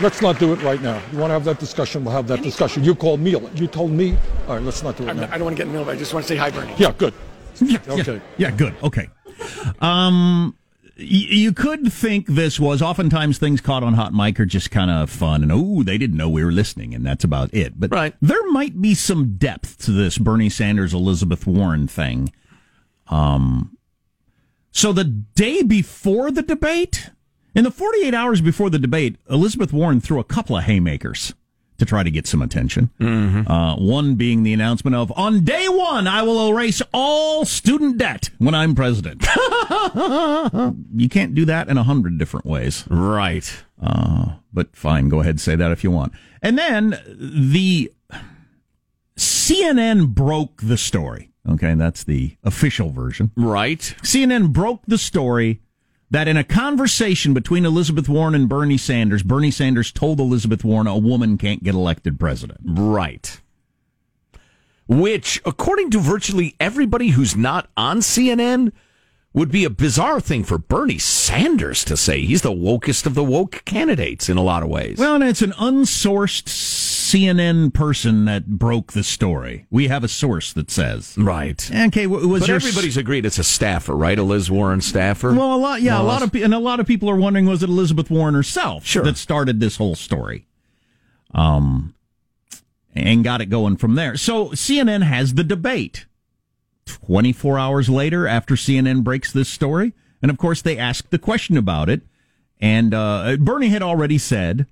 Let's not do it right now. You want to have that discussion? We'll have that discussion. You called me. You told me. All right, let's not do it now. I don't want to get in the middle. of. I just want to say hi, Bernie. Yeah, good. Yeah, Okay. Yeah, yeah, good. Okay. Um, y- you could think this was oftentimes things caught on hot mic are just kind of fun and oh they didn't know we were listening and that's about it but Right. there might be some depth to this bernie sanders elizabeth warren thing um so the day before the debate in the 48 hours before the debate elizabeth warren threw a couple of haymakers to try to get some attention uh, one being the announcement of on day one, I will erase all student debt when I'm president. you can't do that in a hundred different ways. Right. Uh, but fine, go ahead, and say that if you want. And then the CNN broke the story. Okay, that's the official version. Right. CNN broke the story that in a conversation between Elizabeth Warren and Bernie Sanders, Bernie Sanders told Elizabeth Warren a woman can't get elected president. Right. Which, according to virtually everybody who's not on CNN, would be a bizarre thing for Bernie Sanders to say. He's the wokest of the woke candidates in a lot of ways. Well, and it's an unsourced CNN person that broke the story. We have a source that says. right. Okay, was But everybody's agreed it's a staffer, right? A Liz Warren staffer. well, a lot, yeah, a lot of and a lot of people are wondering was it Elizabeth Warren herself Sure. that started this whole story, um, and got it going from there. So CNN has the debate. Twenty four hours later, after CNN breaks this story, and of course they ask the question about it, and uh, Bernie had already said,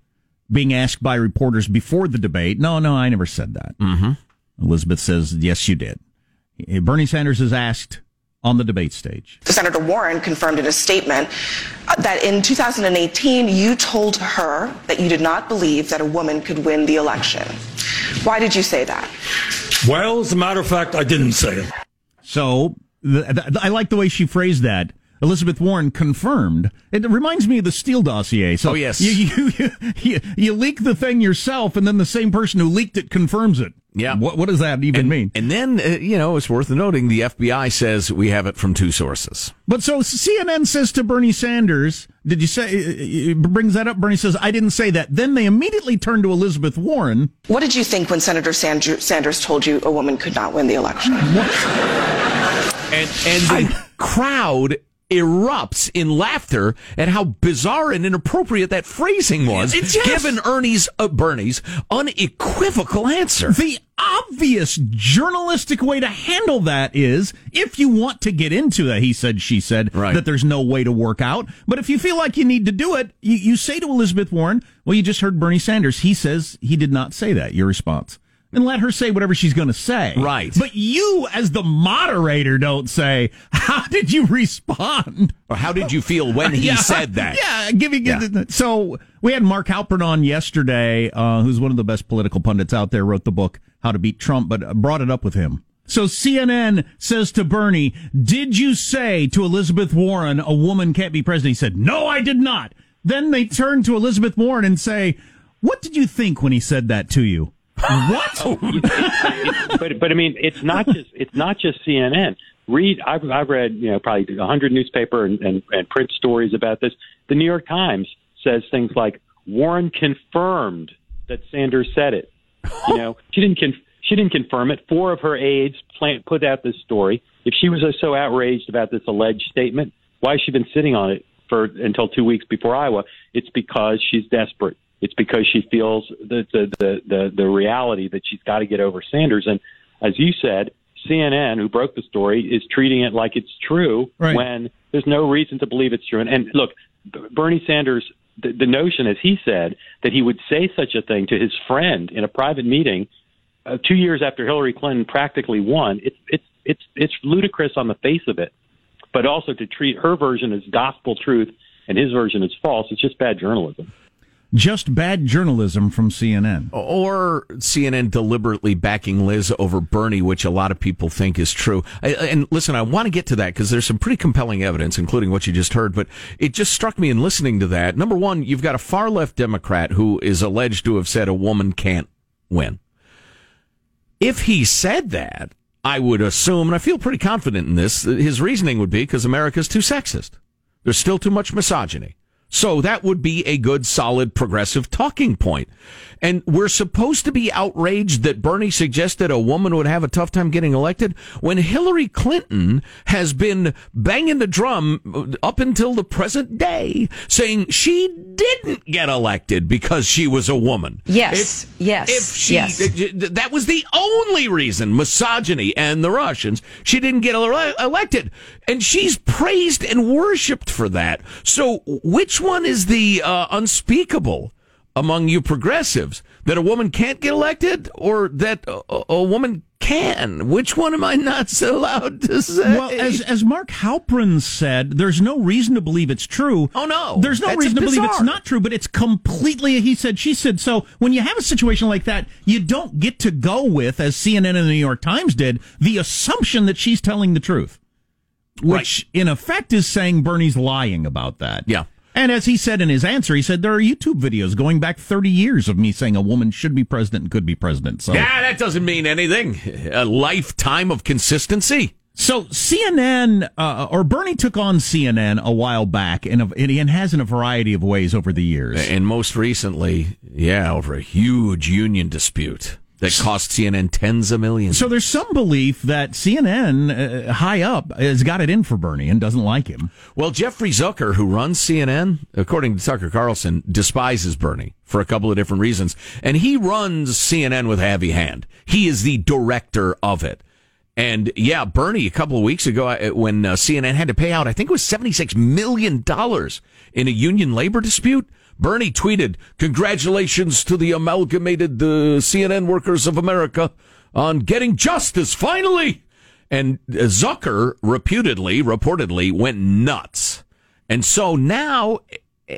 being asked by reporters before the debate, no, no, I never said that. Mm-hmm. Elizabeth says, yes, you did. Bernie Sanders is asked on the debate stage. Senator Warren confirmed in a statement that in 2018 you told her that you did not believe that a woman could win the election. Why did you say that? Well, as a matter of fact, I didn't say it. So th- th- I like the way she phrased that. Elizabeth Warren confirmed. It reminds me of the Steele dossier. So Oh, yes. you, you, you, you, you leak the thing yourself, and then the same person who leaked it confirms it. Yeah. What, what does that even and, mean? and then, uh, you know, it's worth noting the FBI says we have it from two sources. But so CNN says to Bernie Sanders, "Did you say?" It brings that up. Bernie says, "I didn't say that." Then they immediately turn to Elizabeth Warren. What did you think when Senator Sandr- Sanders told you a woman could not win the election? And and the crowd erupts in laughter at how bizarre and inappropriate that phrasing was, just- given Ernie's uh, Bernie's unequivocal answer. The obvious journalistic way to handle that is if you want to get into that, he said, she said, Right. that there's no way to work out. But if you feel like you need to do it, you, you say to Elizabeth Warren, well, you just heard Bernie Sanders. He says he did not say that. Your response. And let her say whatever she's going to say. Right. But you, as the moderator, don't say, how did you respond? Or how did you feel when he Yeah, said that? Yeah, giving it. So we had Mark Halperin on yesterday, uh, who's one of the best political pundits out there, wrote the book How to Beat Trump, but brought it up with him. So CNN says to Bernie, "Did you say to Elizabeth Warren a woman can't be president?" He said, "No, I did not." Then they turn to Elizabeth Warren and say, "What did you think when he said that to you?" What? Oh, but but I mean, it's not just it's not just CNN. Read, I've I've read you know probably a hundred newspaper and, and and print stories about this. The New York Times says things like Warren confirmed that Sanders said it. You know, she didn't con- she didn't confirm it. Four of her aides plant, put out this story. If she was so outraged about this alleged statement, why has she been sitting on it for until two weeks before Iowa? It's because she's desperate. It's because she feels the the the the, the reality that she's got to get over Sanders. And as you said, CNN, who broke the story, is treating it like it's true Right. when there's no reason to believe it's true. And, and look, Bernie Sanders, the, the notion, as he said, that he would say such a thing to his friend in a private meeting uh, two years after Hillary Clinton practically won, it's it's it's it's ludicrous on the face of it. But also to treat her version as gospel truth and his version as false, it's just bad journalism. Just bad journalism from CNN. Or CNN deliberately backing Liz over Bernie, which a lot of people think is true. And listen, I want to get to that because there's some pretty compelling evidence, including what you just heard. But it just struck me in listening to that. Number one, you've got a far left Democrat who is alleged to have said a woman can't win. If he said that, I would assume, and I feel pretty confident in this, his reasoning would be because America's too sexist. There's still too much misogyny. So that would be a good, solid, progressive talking point. And we're supposed to be outraged that Bernie suggested a woman would have a tough time getting elected when Hillary Clinton has been banging the drum up until the present day saying she didn't get elected because she was a woman. Yes, If- yes, If she, yes. that was the only reason, misogyny and the Russians, she didn't get elected. And she's praised and worshipped for that. So which one is the uh, unspeakable among you progressives? That a woman can't get elected or that a, a woman can? Which one am I not so allowed to say? Well, as as Mark Halperin said, there's no reason to believe it's true. Oh, no. there's no That's reason to believe it's not true. But it's completely. He said, she said. So when you have a situation like that, you don't get to go with, as CNN and the New York Times did, the assumption that she's telling the truth, which in effect is saying Bernie's lying about that. Yeah. And as he said in his answer, he said there are YouTube videos going back 30 years of me saying a woman should be president and could be president. So yeah, that doesn't mean anything. A lifetime of consistency. So CNN uh, or Bernie took on CNN a while back, and, and has in a variety of ways over the years. And most recently, yeah, over a huge union dispute that cost CNN tens of millions. So there's some belief that CNN uh, high up has got it in for Bernie and doesn't like him. Well, Jeffrey Zucker, who runs CNN, according to Tucker Carlson, despises Bernie for a couple of different reasons. And he runs CNN with a heavy hand. He is the director of it. And yeah, Bernie, a couple of weeks ago, uh, when uh, CNN had to pay out, I think it was $76 million in a union labor dispute, Bernie tweeted, Congratulations to the amalgamated uh, CNN workers of America on getting justice finally. And uh, Zucker reputedly, reportedly went nuts. And so now,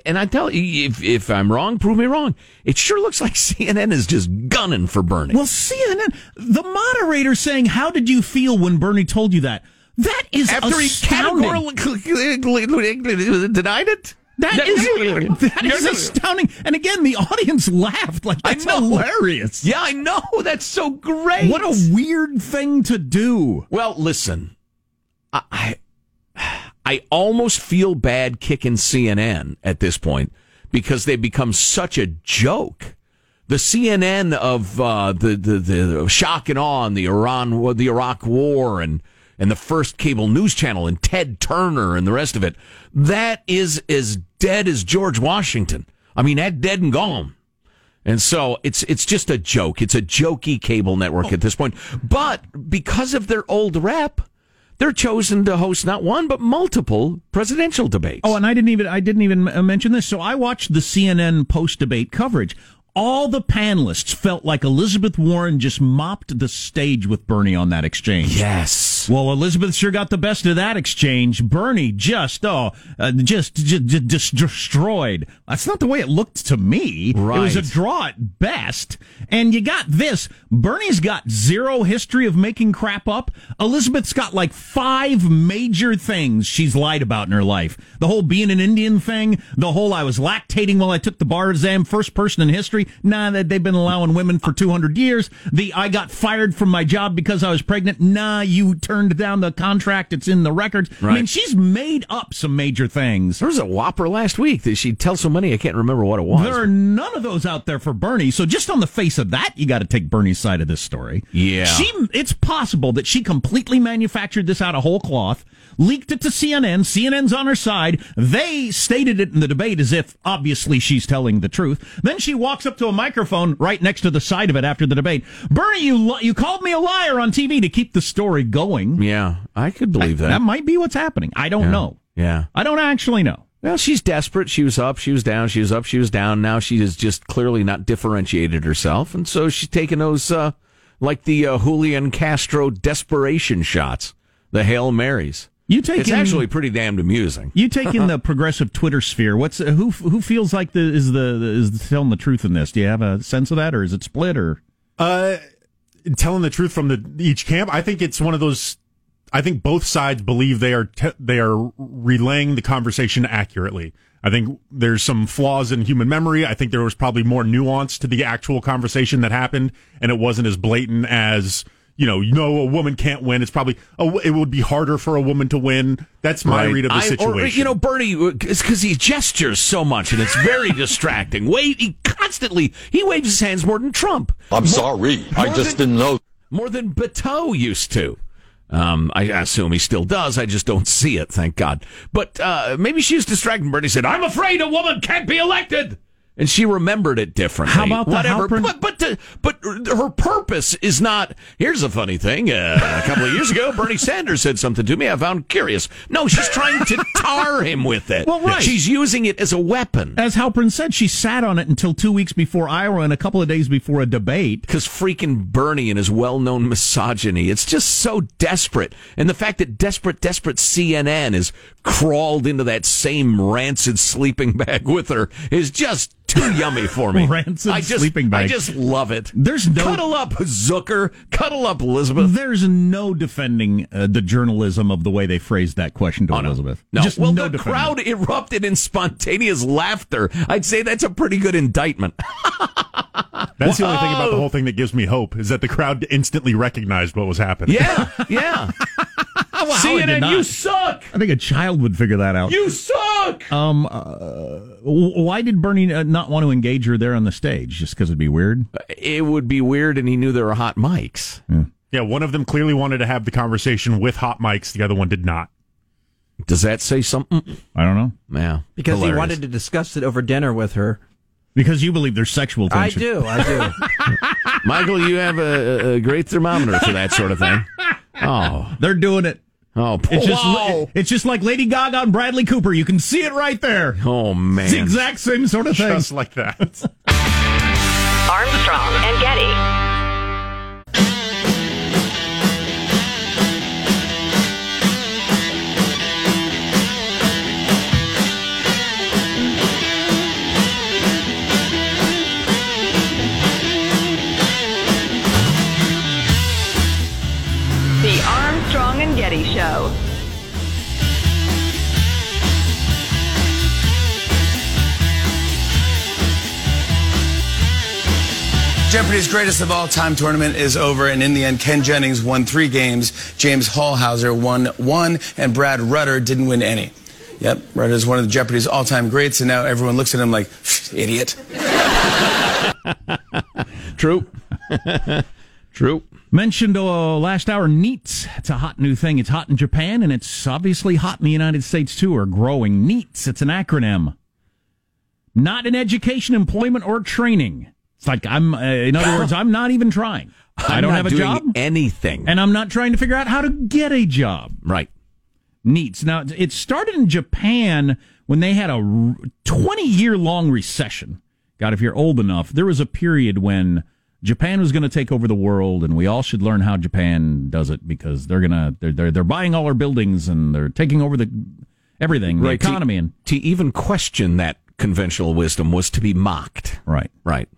and I tell you, if, if I'm wrong, prove me wrong. It sure looks like CNN is just gunning for Bernie. Well, CNN, the moderator saying, "How did you feel when Bernie told you that?" That is After he astounding. categorically denied it? That is that is astounding. And again, the audience laughed like that's hilarious. Yeah, I know. That's so great. What a weird thing to do. Well, listen, I, I I almost feel bad kicking CNN at this point because they've become such a joke. The CNN of uh, the, the the shock and awe and the Iran the Iraq War and and the first cable news channel and Ted Turner and the rest of it that is as dead as George Washington. I mean, that dead and gone. And so it's it's just a joke. It's a jokey cable network at this point. But because of their old rep, they're chosen to host not one but multiple presidential debates. Oh, and I didn't even I didn't even mention this. So I watched the CNN post debate coverage. All the panelists felt like Elizabeth Warren just mopped the stage with Bernie on that exchange. yes. Well, Elizabeth sure got the best of that exchange. Bernie just, oh, uh, just, just, just destroyed. That's not the way it looked to me. It was a draw at best. And you got this. Bernie's got zero history of making crap up. Elizabeth's got like five major things she's lied about in her life. The whole being an Indian thing, the whole I was lactating while I took the bar exam, first person in history. Nah, that they've been allowing women for 200 years. The I got fired from my job because I was pregnant. Nah, you turned down the contract. It's in the records. I mean, she's made up some major things. There was a whopper last week that she'd tell so many I can't remember what it was. There are none of those out there for Bernie. So just on the face of that, you got to take Bernie's side of this story. Yeah. She, it's possible that she completely manufactured this out of whole cloth, leaked it to CNN. CNN's on her side. They stated it in the debate as if obviously she's telling the truth. Then she walks up to a microphone right next to the side of it after the debate. Bernie, you, li- you called me a liar on TV to keep the story going. Yeah, I could believe that. That might be what's happening. I don't know. yeah. I don't actually know. Well, she's desperate. She was up, she was down, she was up, she was down. Now she has just clearly not differentiated herself, and so she's taking those uh, like the uh, Julian Castro desperation shots, the hail marys. You take It's in- actually pretty damned amusing. You take in the progressive Twitter sphere. What's uh, who who feels like the is the is telling the truth in this? Do you have a sense of that, or is it split? Or Uh, telling the truth from the each camp, I think it's one of those. I think both sides believe they are te- they are relaying the conversation accurately. I think there's some flaws in human memory. I think there was probably more nuance to the actual conversation that happened, and it wasn't as blatant as you know, you know, a woman can't win. It's probably oh, it would be harder for a woman to win. That's my Right. read of the I- situation. or, you know, Bernie, it's because he gestures so much and it's very distracting. Wave, he constantly he waves his hands more than Trump. I'm sorry. I just than- didn't know. more than Beto used to. Um, I assume he still does. I just don't see it, thank God. But uh, maybe she was distracted. Bernie said, "I'm afraid a woman can't be elected." And she remembered it differently. How about whatever? Halperin- But but the, but her purpose is not. Here's a funny thing. Uh, a couple of years ago, Bernie Sanders said something to me I found curious. No, she's trying to tar him with it. Well, right. She's using it as a weapon. As Halperin said, she sat on it until two weeks before Iowa and a couple of days before a debate. because freaking Bernie and his well-known misogyny. It's just so desperate, and the fact that desperate, desperate CNN has crawled into that same rancid sleeping bag with her is just too yummy for me. Rancid I just, sleeping bag. I just love it. There's no- cuddle up Zucker, cuddle up Elizabeth. There's no defending uh, the journalism of the way they phrased that question to Elizabeth. No, Just well, no the defending. crowd erupted in spontaneous laughter. I'd say that's a pretty good indictment. That's the only thing about the whole thing that gives me hope is that the crowd instantly recognized what was happening. Yeah, yeah. Howard did CNN, not. you suck. I think a child would figure that out. You suck. Um, uh, why did Bernie uh, not want to engage her there on the stage? Just because it'd be weird? It would be weird, and he knew there were hot mics. Yeah, one of them clearly wanted to have the conversation with hot mics. The other one did not. Does that say something? I don't know. Yeah, because hilarious. he wanted to discuss it over dinner with her. Because you believe there's sexual tension. I do, I do. Michael, you have a, a great thermometer for that sort of thing. Oh, They're doing it. Oh, It's just wow. it's just like Lady Gaga and Bradley Cooper. You can see it right there. oh man. It's the exact same sort of thing. Just like that. Armstrong and Getty. Jeopardy's greatest of all time tournament is over, and in the end, Ken Jennings won three games. James Holzhauer won one, and Brad Rutter didn't win any. Yep, Rutter is one of the Jeopardy's all time greats, and now everyone looks at him like, idiot. True. True. Mentioned uh, last hour, NEETs. It's a hot new thing. It's hot in Japan, and it's obviously hot in the United States too, or growing. NEETs, it's an acronym. Not in education, employment, or training. It's like I'm, uh, in other words, I'm not even trying. I I'm don't not have a doing job, Anything. and I'm not trying to figure out how to get a job. right. NEETs. Now, it started in Japan when they had a 20 year long recession. God, if you're old enough, there was a period when Japan was going to take over the world, and we all should learn how Japan does it because they're gonna they're they're, they're buying all our buildings and they're taking over the everything, the Right. economy, to, and to even question that conventional wisdom was to be mocked. right, Right.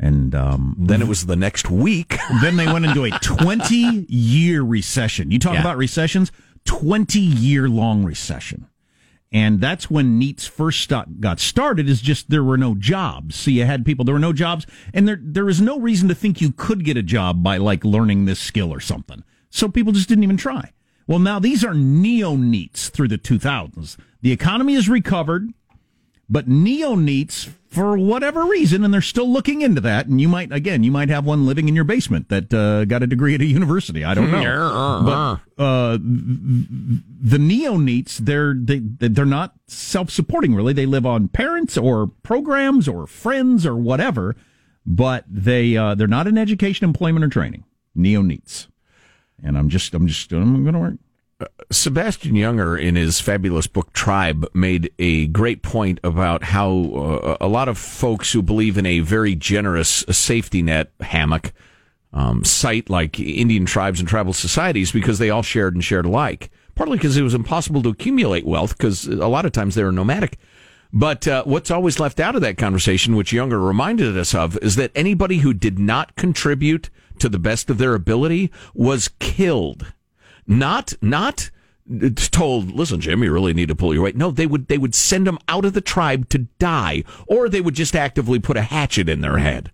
And um, Then it was the next week. then they went into a 20 year recession. You talk Yeah. about recessions, 20 year long recession. And that's when NEETs first got started is just there were no jobs. So you had people, there were no jobs and there, there was no reason to think you could get a job by like learning this skill or something. So people just didn't even try. Well, now these are neo NEETs through the 2000s. The economy has recovered but neo neats for whatever reason, and they're still looking into that. And you might, again, you might have one living in your basement that uh, got a degree at a university. I don't know. but uh, the neo neats, they're they they're not self supporting really. They live on parents or programs or friends or whatever. But they uh, they're not in education, employment, or training. Neo neats. And I'm just I'm just I'm going to work. Sebastian Junger, in his fabulous book Tribe, made a great point about how uh, a lot of folks who believe in a very generous safety net hammock um, site like Indian tribes and tribal societies because they all shared and shared alike. Partly because it was impossible to accumulate wealth because a lot of times they were nomadic. But uh, what's always left out of that conversation, which Junger reminded us of, is that anybody who did not contribute to the best of their ability was killed not not told listen jim you really need to pull your weight no they would they would send them out of the tribe to die or they would just actively put a hatchet in their head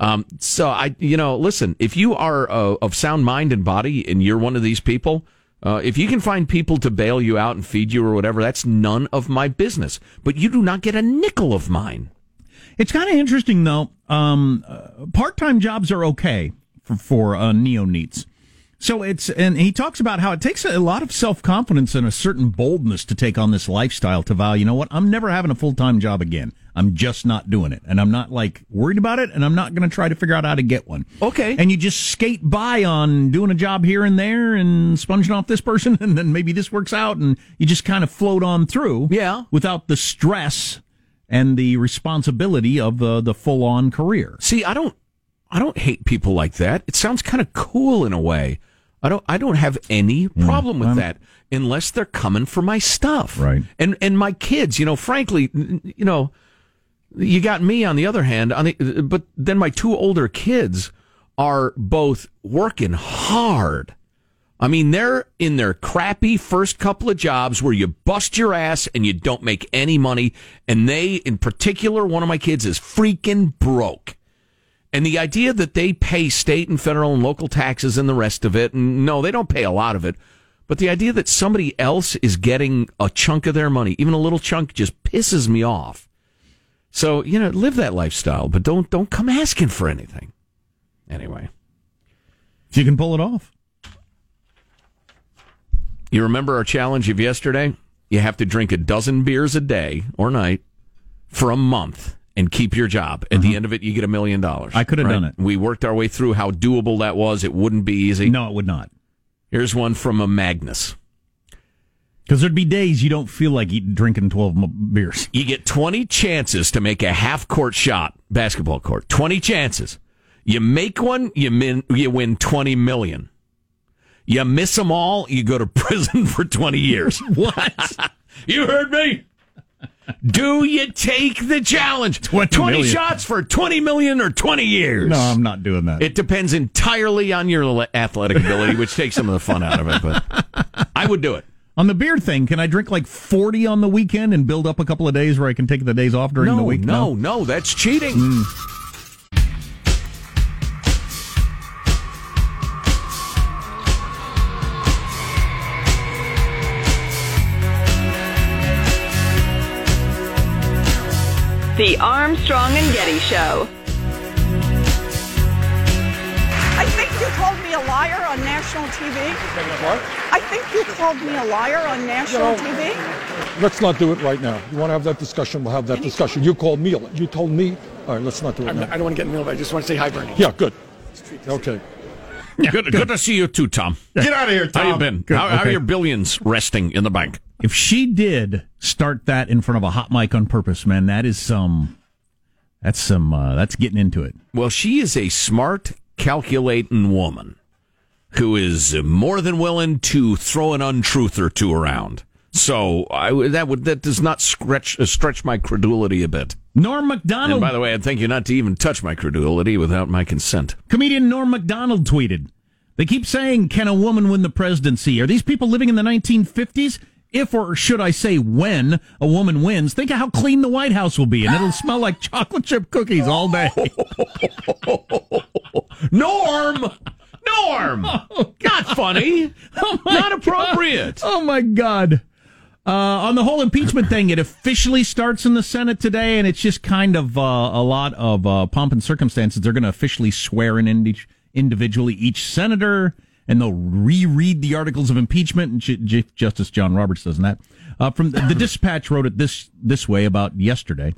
Um, so I, you know, listen, if you are uh, of sound mind and body and you're one of these people, uh, if you can find people to bail you out and feed you or whatever, that's none of my business. But you do not get a nickel of mine. It's kind of interesting though. Um, uh, part-time jobs are okay for, for uh. So it's, and he talks about how it takes a lot of self-confidence and a certain boldness to take on this lifestyle to vow, you know what, I'm never having a full-time job again. I'm just not doing it. And I'm not like worried about it and I'm not going to try to figure out how to get one. Okay. And you just skate by on doing a job here and there and sponging off this person and then maybe this works out and you just kind of float on through. Yeah. Without the stress and the responsibility of uh, the, the full on career. See, I don't, I don't hate people like that. It sounds kind of cool in a way. I don't, I don't have any mm. problem with that unless they're coming for my stuff. Right. And, and my kids, you know, frankly, you know, you got me on the other hand, on the, but then my two older kids are both working hard. I mean, they're in their crappy first couple of jobs where you bust your ass and you don't make any money. And they, in particular, one of my kids is freaking broke. And the idea that they pay state and federal and local taxes and the rest of it, and no, they don't pay a lot of it. But the idea that somebody else is getting a chunk of their money, even a little chunk, just pisses me off. So, you know, live that lifestyle, but don't don't come asking for anything. Anyway. If you can pull it off. You remember our challenge of yesterday? You have to drink a dozen beers a day or night for a month and keep your job. At the uh-huh. end of it, you get a million dollars. I could have done it. We worked our way through how doable that was. It wouldn't be easy. No, it would not. Here's one from a Magnus. Because there'd be days you don't feel like eating, drinking 12 beers. You get 20 chances to make a half court shot, basketball court. 20 chances. You make one, you, min, you win 20 million. You miss them all, you go to prison for 20 years. What? you heard me? Do you take the challenge? Twenty shots for 20 million or 20 years? No, I'm not doing that. It depends entirely on your athletic ability, which takes some of the fun out of it, but I would do it. on the beer thing, can I drink like 40 on the weekend and build up a couple of days where I can take the days off during no, the week? no, no, that's cheating. Mm. The Armstrong and Getty Show. I think you called me a liar on national TV. What? I think you called me a liar on national You know- TV. Let's not do it right now. You want to have that discussion? We'll have that discussion. You called me. You told me. All right, let's not do it I'm now. not, I don't want to get in the middle of it. I just want to say hi, Bernie. Yeah, good. Okay. Good, good to see you too, Tom. Get out of here, Tom. How you been? Good, How, how are your billions resting in the bank? If she did start that in front of a hot mic on purpose, man, that is some. That's some. Uh, that's getting into it. Well, she is a smart, calculating woman who is more than willing to throw an untruth or two around. So I that would that does not stretch uh, stretch my credulity a bit. Norm Macdonald. And by the way, I'd thank you not to even touch my credulity without my consent. comedian Norm Macdonald tweeted. They keep saying, "Can a woman win the presidency?" Are these people living in the 1950s? If or should I say when a woman wins, think of how clean the White House will be, and it'll smell like chocolate chip cookies all day. Norm, Norm, oh, not funny, oh, not appropriate. Oh my God. Uh, on the whole impeachment thing, it officially starts in the Senate today, and it's just kind of uh, a lot of uh, pomp and circumstances. They're going to officially swear in each, individually each senator, and they'll reread the articles of impeachment. And J- J- Justice John Roberts does that. Uh, from the, the Dispatch wrote it this this way about yesterday.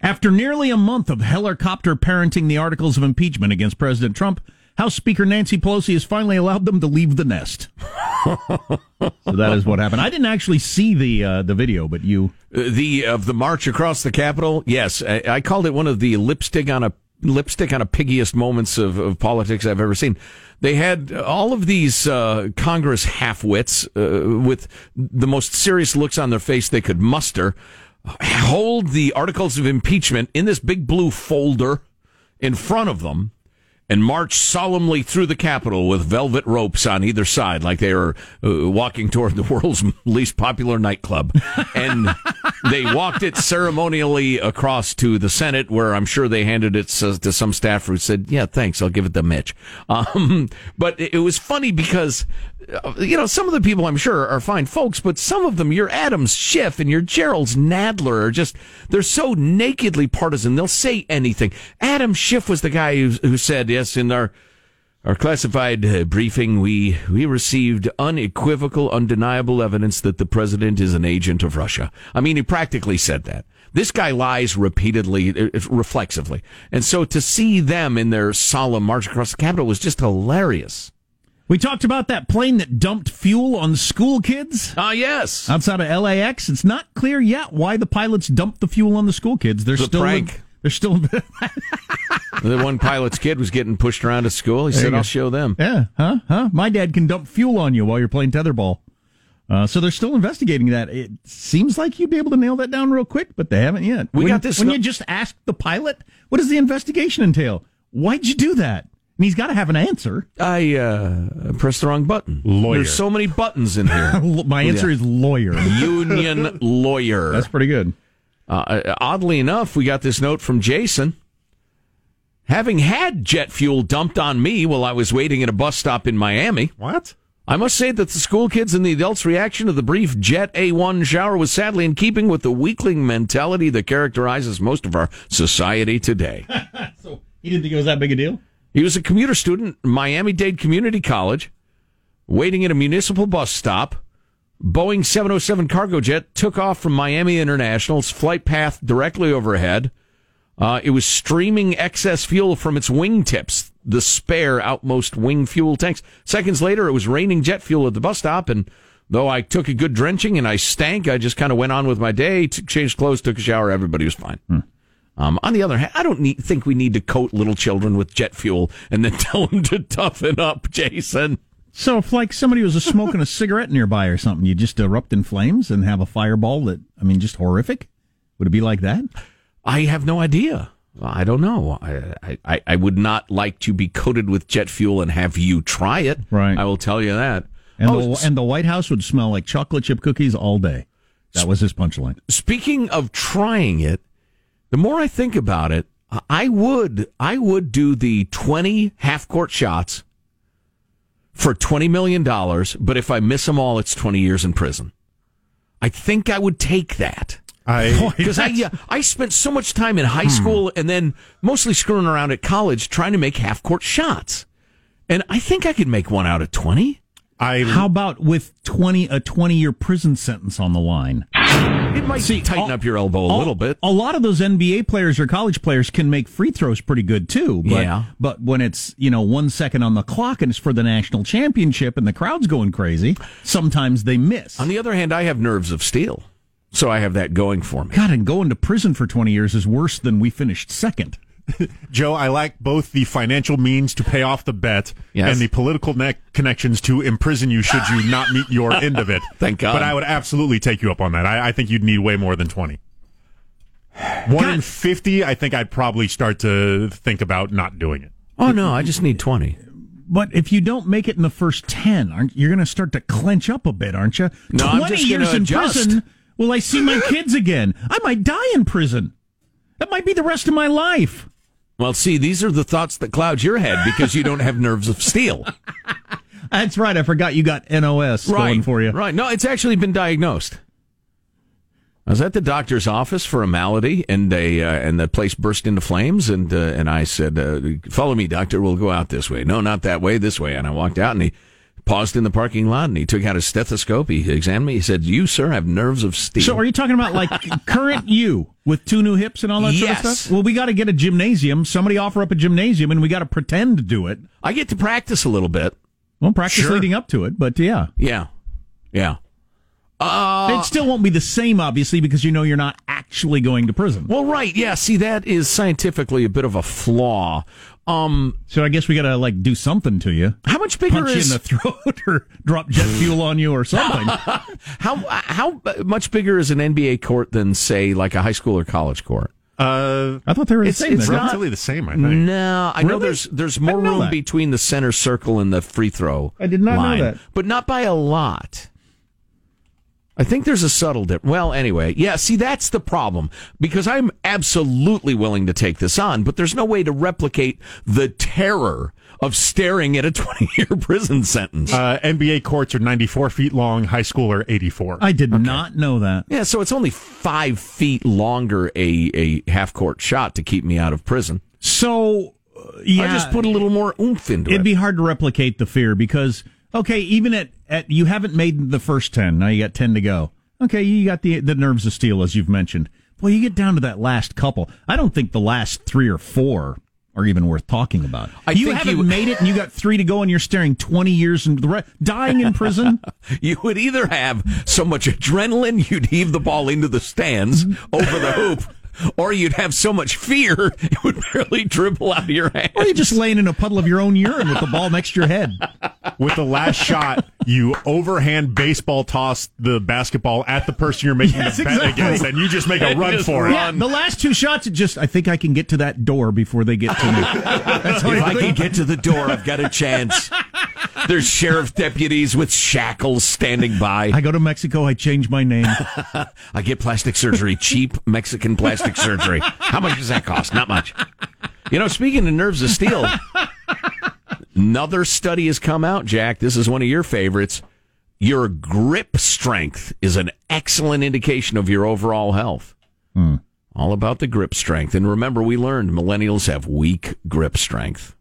After nearly a month of helicopter parenting the articles of impeachment against President Trump, House Speaker Nancy Pelosi has finally allowed them to leave the nest. so that is what happened. I didn't actually see the uh, the video, but you. Uh, the of the march across the Capitol. Yes, I, I called it one of the lipstick on a lipstick on a piggiest moments of, of politics I've ever seen. They had all of these uh, Congress halfwits uh, with the most serious looks on their face they could muster hold the articles of impeachment in this big blue folder in front of them and march solemnly through the Capitol with velvet ropes on either side, like they were uh, walking toward the world's least popular nightclub. And they walked it ceremonially across to the Senate, where I'm sure they handed it to some staffer who said, "Yeah, thanks, I'll give it to Mitch." Um, but it was funny because you know, some of the people I'm sure are fine folks, but some of them, your Adams Schiff and your Gerald's Nadler are just, they're so nakedly partisan. They'll say anything. Adam Schiff was the guy who, who said, yes, in our, our classified uh, briefing, we, we received unequivocal, undeniable evidence that the president is an agent of Russia. I mean, he practically said that. This guy lies repeatedly, uh, reflexively. And so to see them in their solemn march across the Capitol was just hilarious. We talked about that plane that dumped fuel on school kids. Ah, yes. Outside of LAX, it's not clear yet why the pilots dumped the fuel on the school kids. They're The still prank. they're still the one pilot's kid was getting pushed around at school. He There said. I'll show them. Yeah, huh? Huh? My dad can dump fuel on you while you're playing tetherball. Uh, so they're still investigating that. It seems like you'd be able to nail that down real quick, but they haven't yet. We when, got this When no- you just ask the pilot, what does the investigation entail? Why'd you do that? And he's got to have an answer. I uh, pressed the wrong button. Lawyer. There's so many buttons in here. My answer Yeah. is lawyer. Union lawyer. That's pretty good. Uh, oddly enough, we got this note from Jason. Having had jet fuel dumped on me while I was waiting at a bus stop in Miami. What? I must say that the school kids and the adults' reaction to the brief Jet A1 shower was sadly in keeping with the weakling mentality that characterizes most of our society today. so he didn't think it was that big a deal? He was a commuter student, Miami Dade Community College, waiting at a municipal bus stop. Boeing 707 cargo jet took off from Miami International's flight path directly overhead. Uh, it was streaming excess fuel from its wingtips, the spare outmost wing fuel tanks. Seconds later, it was raining jet fuel at the bus stop, and though I took a good drenching and I stank, I just kind of went on with my day, t- changed clothes, took a shower, everybody was fine. Um, on the other hand, I don't need, think we need to coat little children with jet fuel and then tell them to toughen up, Jason. So if like somebody was smoking a cigarette nearby or something, you just erupt in flames and have a fireball that I mean, just horrific. Would it be like that? I have no idea. I don't know. I, I, I would not like to be coated with jet fuel and have you try it. Right. I will tell you that. And Oh, the and the White House would smell like chocolate chip cookies all day. That was his punchline. Speaking of trying it, the more I think about it, I would I would do the twenty half court shots for twenty million dollars, but if I miss them all, it's twenty years in prison. I think I would take that. I Because I yeah, I spent so much time in high hmm. school and then mostly screwing around at college trying to make half court shots, and I think I could make one out of twenty. I How about with twenty a twenty year prison sentence on the line? It might See, tighten all- up your elbow a All- little bit. A lot of those NBA players or college players can make free throws pretty good too. But, Yeah. But when it's you know one second on the clock and it's for the national championship and the crowd's going crazy, sometimes they miss. On the other hand, I have nerves of steel, so I have that going for me. God, and going to prison for twenty years is worse than we finished second. Joe, I lack both the financial means to pay off the bet Yes. and the political ne- connections to imprison you should you not meet your end of it. Thank God. But I would absolutely take you up on that. I, I think you'd need way more than 20. One in 50, I think I'd probably start to think about not doing it. Oh no, I just need twenty. But if you don't make it in the first ten, aren't you're going to start to clench up a bit, aren't you? No, I'm Twenty just years in adjust. prison. Will I see my kids again? I might die in prison. That might be the rest of my life. Well, see, these are the thoughts that cloud your head because you don't have nerves of steel. That's right. I forgot you got NOS going for you. Right. No, it's actually been diagnosed. I was at the doctor's office for a malady, and they uh, and the place burst into flames, and uh, and I said, uh, "Follow me, doctor. We'll go out this way." No, not that way. This way. And I walked out, and he paused in the parking lot, and he took out his stethoscope. He examined me. He said, "You, sir, have nerves of steel." So, are you talking about like current you with two new hips and all that sort of Yes. stuff? Well, we got to get a gymnasium. Somebody offer up a gymnasium, and we got to pretend to do it. I get to practice a little bit. Well, practice Sure. leading up to it, but yeah, Yeah, yeah. Uh, it still won't be the same, obviously, because you know you're not actually going to prison. well, right. Yeah. See, that is scientifically a bit of a flaw. Um, So I guess we got to like do something to you. how much bigger punch you in is the throat or drop jet fuel on you or something. how how much bigger is an NBA court than say like a high school or college court? Uh, I thought they were the It's- same. it's then. not- relatively the same, I think. No, I know Really? there's there's more didn't know room that. between the center circle and the free throw. I did not know line, that. but not by a lot. I think there's a subtle dip. Well, anyway, yeah. See, that's the problem because I'm absolutely willing to take this on, but there's no way to replicate the terror of staring at a 20 year prison sentence. Uh, NBA courts are 94 feet long. High school are 84. I did not know that. yeah, so it's only five feet longer a a half court shot to keep me out of prison. So, uh, yeah, I just put a little more oomph into it'd it. be hard to replicate the fear because okay, even at, at you haven't made the first ten. Now you got ten to go. Okay, you got the the nerves of steel as you've mentioned. Boy, you get down to that last couple. I don't think the last three or four are even worth talking about. I you think haven't you- made it, and you got three to go, and you're staring twenty years into the re- dying in prison. You would either have so much adrenaline you'd heave the ball into the stands over the hoop, or you'd have so much fear it would barely dribble out of your hand. or you're just laying in a puddle of your own urine with the ball next to your head. With the last shot, you overhand baseball toss the basketball at the person you're making Yes, the bet exactly. against, and you just make a And run just for it. Yeah, the last two shots, it just I think I can get to that door before they get to me. That's If I I can get to the door, I've got a chance. There's sheriff deputies with shackles standing by. I go to Mexico. I change my name. I get plastic surgery, cheap Mexican plastic surgery. How much does that cost? Not much. You know, speaking of nerves of steel, another study has come out, Jack. This is one of your favorites. Your grip strength is an excellent indication of your overall health. Hmm. All about the grip strength. And remember, we learned millennials have weak grip strength.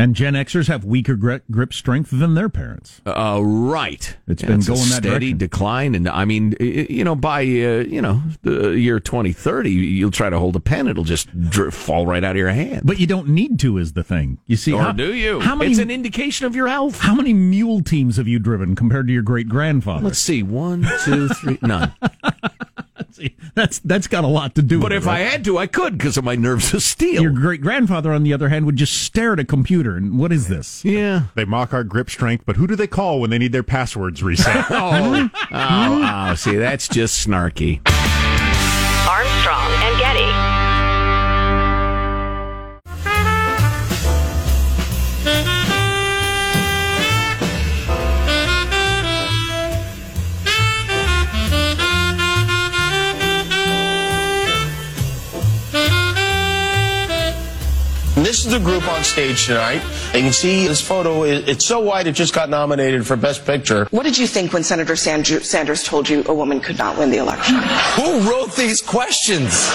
And Gen Xers have weaker grip, strength than their parents. Uh, right. It's been a going that steady direction. decline, and I mean, you know, by uh, you know the year twenty thirty, you'll try to hold a pen, it'll just dri fall right out of your hand. But you don't need to, is the thing. You see, or how, do you? How many? It's an indication of your health. how many mule teams have you driven compared to your great grandfather? Let's see, one, two, three, none. see. That's that's got a lot to do. With But if it, I had to, I could because of my nerves of steel. your great grandfather, on the other hand, would just stare at a computer and what is this? yeah. They mock our grip strength, but who do they call when they need their passwords reset? Oh, oh, oh, see, that's just snarky. Armstrong This is the group on stage tonight. And you can see this photo. it- It's so wide it just got nominated for Best Picture. What did you think when Senator Sandru- Sanders told you a woman could not win the election? Who wrote these questions?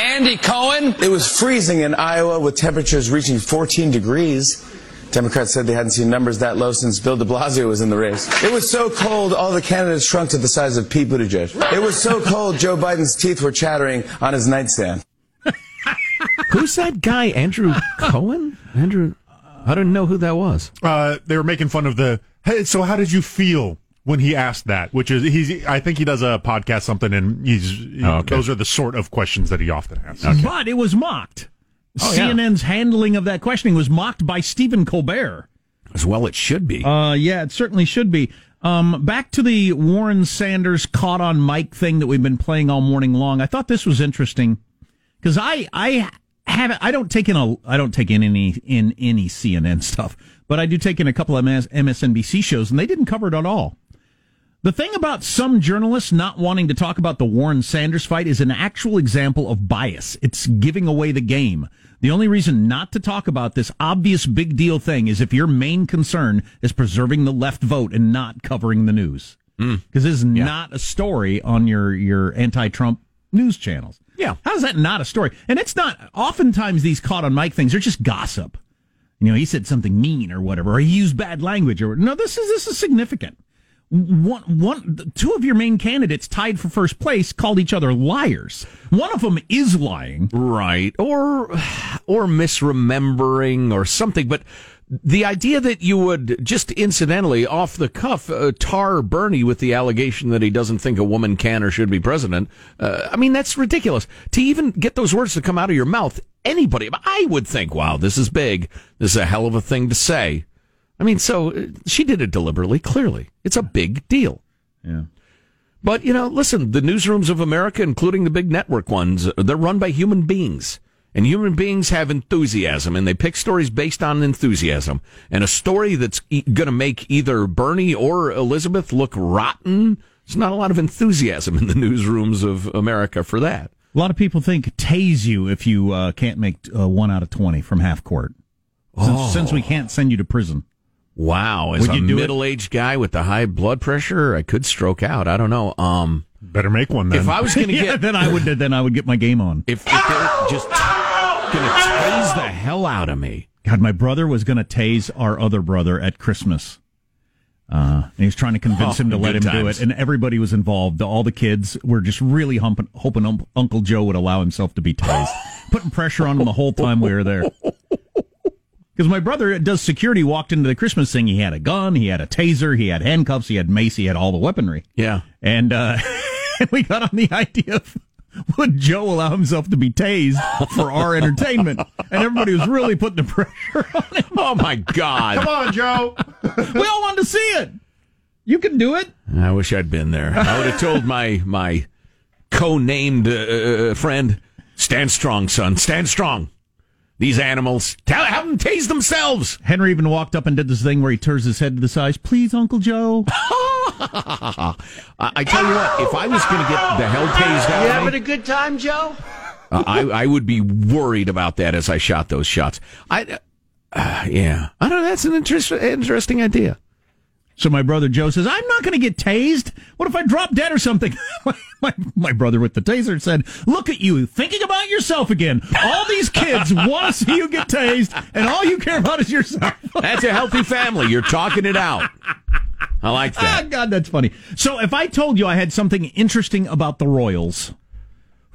Andy Cohen? It was freezing in Iowa with temperatures reaching 14 degrees. Democrats said they hadn't seen numbers that low since Bill de Blasio was in the race. It was so cold, all the candidates shrunk to the size of Pete Buttigieg. It was so cold, Joe Biden's teeth were chattering on his nightstand. Who's that guy? Andrew Cohen? Andrew, I don't know who that was. uh, they were making fun of the. Hey, so how did you feel when he asked that? Which is he's. I think he does a podcast something, and he's. Oh, okay. Those are the sort of questions that he often asks. But it was mocked. Oh, yeah. CNN's handling of that questioning was mocked by Stephen Colbert. As well, it should be. Uh, yeah, it certainly should be. Um, back to the Warren Sanders caught on mic thing that we've been playing all morning long. I thought this was interesting because I I haven't I don't take in a I don't take in any in any CNN stuff, but I do take in a couple of MS, MSNBC shows, and they didn't cover it at all. The thing about some journalists not wanting to talk about the Warren Sanders fight is an actual example of bias. It's giving away the game. The only reason not to talk about this obvious big deal thing is if your main concern is preserving the left vote and not covering the news. Hmm. Because this is not a story on your, your anti-Trump news channels. Yeah. How's that not a story? And it's not, oftentimes these caught on mic things are just gossip. You know, he said something mean or whatever, or he used bad language or, no, this is, this is significant one, one, two of your main candidates tied for first place called each other liars. One of them is lying. right or or misremembering or something but the idea that you would just incidentally off the cuff uh, tar bernie with the allegation that he doesn't think a woman can or should be president uh, i mean that's ridiculous. To even get those words to come out of your mouth anybody i would think wow this is big. This is a hell of a thing to say. I mean so uh, she did it deliberately clearly. It's a big deal. Yeah. But, you know, listen, the newsrooms of America, including the big network ones, they're run by human beings. And human beings have enthusiasm, and they pick stories based on enthusiasm. And a story that's e- going to make either Bernie or Elizabeth look rotten, there's not a lot of enthusiasm in the newsrooms of America for that. A lot of people think tase you if you uh, can't make uh, one out of 20 from half court. Since, Oh. since we can't send you to prison. Wow, as Would a you do it? middle-aged guy with the high blood pressure, I could stroke out. I don't know. Um, Better make one then. if I was going to yeah, get then I would then I would get my game on. if, if they're just going to tase the hell out of me. God, my brother was going to tase our other brother at Christmas. Uh, and he was trying to convince Oh, him to let him good do it, and everybody was involved. All the kids were just really humping, hoping um, Uncle Joe would allow himself to be tased, putting pressure on him the whole time we were there. Because my brother does security, walked into the Christmas thing. He had a gun, he had a taser, he had handcuffs, he had mace, he had all the weaponry. Yeah. And uh, we got on the idea of would Joe allow himself to be tased for our entertainment? And everybody was really putting the pressure on him. Oh my God. Come on, Joe. We all wanted to see it. You can do it. I wish I'd been there. I would have told my my co-named uh, friend, "Stand strong, son. Stand strong. These animals, tell have them tase themselves." Henry even walked up and did this thing where he turns his head to the side. Please, Uncle Joe. I, I tell you what, if I was going to get the hell tased out You of me, having a good time, Joe? uh, I I would be worried about that as I shot those shots. I uh, yeah, I don't know. That's an interest, interesting idea. So my brother Joe says, I'm not going to get tased. What if I drop dead or something? my, my, my brother with the taser said, Look at you, thinking about yourself again. All these kids want to see you get tased, and all you care about is yourself. That's a healthy family. You're talking it out. I like Ah, that. God, that's funny. So if I told you I had something interesting about the Royals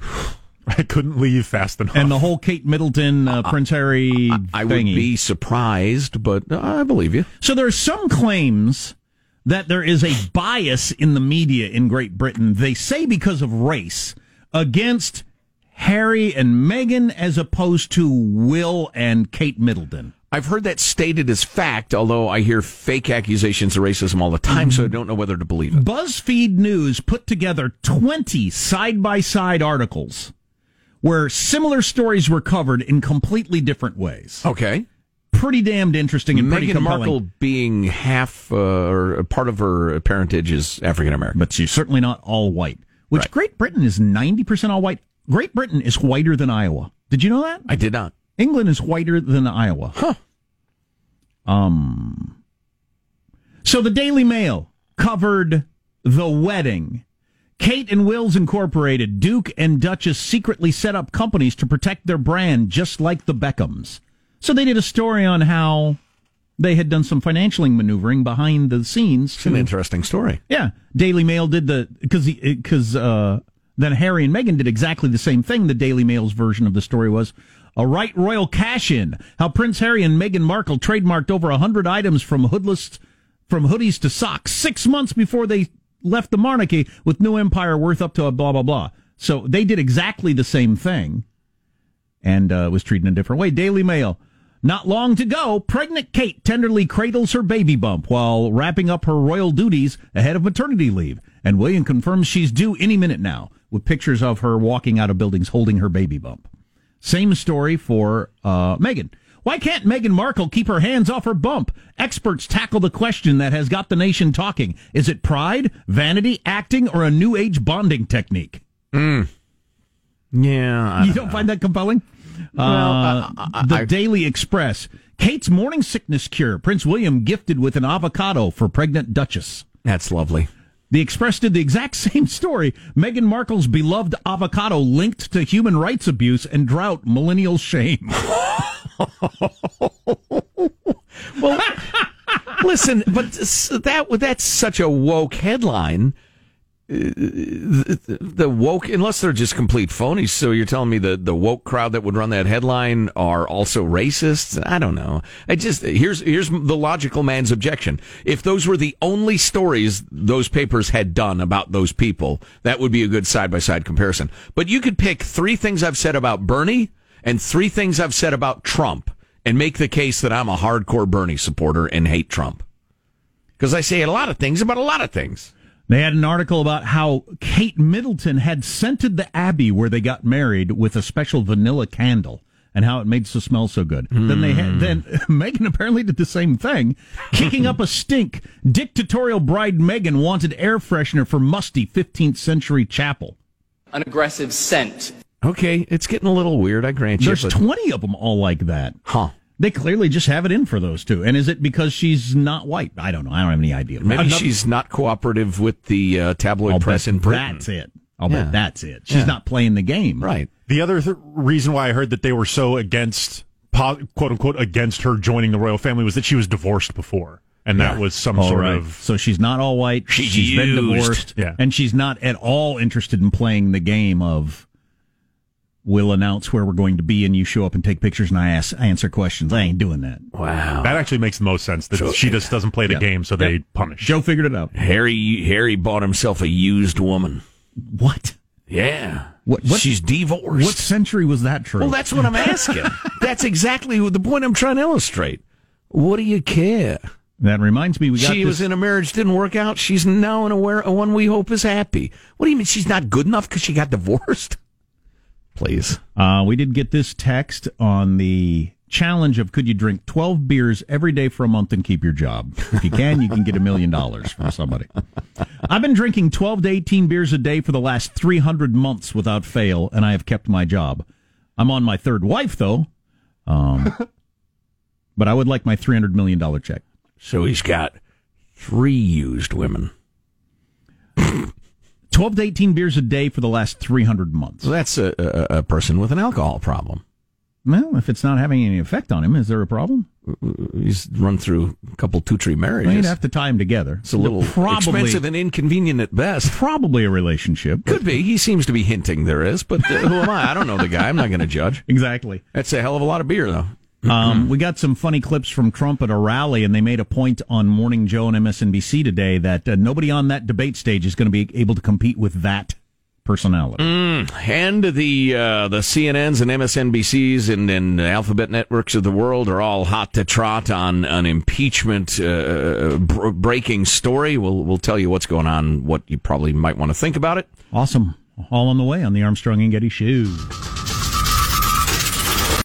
I couldn't leave fast enough. and the whole Kate Middleton, uh, Prince Harry I would thingy. be surprised, but uh, I believe you. So there are some claims that there is a bias in the media in Great Britain. They say because of race against Harry and Meghan as opposed to Will and Kate Middleton. I've heard that stated as fact, although I hear fake accusations of racism all the time, so I don't know whether to believe it. BuzzFeed News put together 20 side by side articles where similar stories were covered in completely different ways. Okay. Pretty damned interesting and pretty Meghan compelling. Markle being half uh, or part of her parentage is African American. but she's certainly not all white. Which Right. Great Britain is 90% all white. Great Britain is whiter than Iowa. Did you know that? I did not. England is whiter than Iowa. Huh. Um. So the Daily Mail covered the wedding. Kate and Wills Incorporated, Duke and Duchess secretly set up companies to protect their brand, just like the Beckhams. So they did a story on how they had done some financial maneuvering behind the scenes. It's an interesting story. Yeah, Daily Mail did the because because uh, then Harry and Meghan did exactly the same thing. The Daily Mail's version of the story was a right royal cash in. How Prince Harry and Meghan Markle trademarked over hundred items from hoodless from hoodies to socks six months before they left the monarchy with new empire worth up to a blah blah blah. So they did exactly the same thing, and uh, was treated in a different way. Daily Mail. Not long to go, pregnant Kate tenderly cradles her baby bump while wrapping up her royal duties ahead of maternity leave. And William confirms she's due any minute now, with pictures of her walking out of buildings holding her baby bump. Same story for uh, Meghan. Why can't Meghan Markle keep her hands off her bump? Experts tackle the question that has got the nation talking. Is it pride, vanity, acting, or a new age bonding technique? Yeah. I You don't find that compelling? uh, the Daily Express. Kate's morning sickness cure. Prince William gifted with an avocado for pregnant Duchess. That's lovely. The Express did the exact same story. Meghan Markle's beloved avocado linked to human rights abuse and drought millennial shame. Well, listen, but that that's such a woke headline. The, the woke, unless they're just complete phonies. So you're telling me the the woke crowd that would run that headline are also racists? I don't know. I just here's here's the logical man's objection. If those were the only stories those papers had done about those people, that would be a good side by side comparison. But you could pick three things I've said about Bernie and three things I've said about Trump and make the case that I'm a hardcore Bernie supporter and hate Trump. Because I say a lot of things about a lot of things. They had an article about how Kate Middleton had scented the Abbey where they got married with a special vanilla candle and how it made the smell so good. Then they had, then hmm. Meghan apparently did the same thing, kicking up a stink. Dictatorial bride Meghan wanted air freshener for musty 15th century chapel. An aggressive scent. Okay, it's getting a little weird. I grant you. There's but- 20 of them all like that. Huh. They clearly just have it in for those two. And is it because she's not white? I don't know. I don't have any idea. Maybe Another- she's not cooperative with the uh, tabloid I'll press in Britain. That's it. I'll Yeah. bet that's it. She's Yeah. not playing the game. Right. The other th- reason why I heard that they were so against, po- quote unquote, against her joining the royal family was that she was divorced before. And that was some All sort right. of. So she's not all white. She's she's been divorced. Yeah. And she's not at all interested in playing the game of we'll announce where we're going to be and you show up and take pictures and I ask I answer questions. I ain't doing that. Wow. That actually makes the most sense. That she just doesn't play the Yeah. game, so they Yep. punish. Joe figured it out. Harry Harry bought himself a used woman. What? Yeah. What- what- She's divorced. What century was that true? Well, that's what I'm asking. that's exactly the point I'm trying to illustrate. What do you care? that reminds me we got She this, was in a marriage didn't work out. She's now in a, where, a one we hope is happy. What do you mean she's not good enough because she got divorced? Please. Uh, we did get this text on the challenge of could you drink 12 beers every day for a month and keep your job? If you can, you can get a million dollars from somebody. I've been drinking 12 to 18 beers a day for the last 300 months without fail, and I have kept my job. I'm on my third wife, though. Um, but I would like my $300 million check. So he's got three used women. 12 to 18 beers a day for the last 300 months. So that's a, a, a person with an alcohol problem. Well, if it's not having any effect on him, is there a problem? He's run through a couple two tree marriages. Well, you'd have to tie them together. it's a little probably, expensive and inconvenient at best. probably a relationship. Could be. He seems to be hinting there is, but uh, who am I? I don't know the guy. I'm not going to judge. Exactly. That's a hell of a lot of beer, though. Um, we got some funny clips from Trump at a rally, and they made a point on Morning Joe and MSNBC today that uh, nobody on that debate stage is going to be able to compete with that personality. And the uh, the CNNs and MSNBCs and, and alphabet networks of the world are all hot to trot on an impeachment uh, br- breaking story. We'll we'll tell you what's going on, what you probably might want to think about it. Awesome. All on the way on the Armstrong and Getty Show.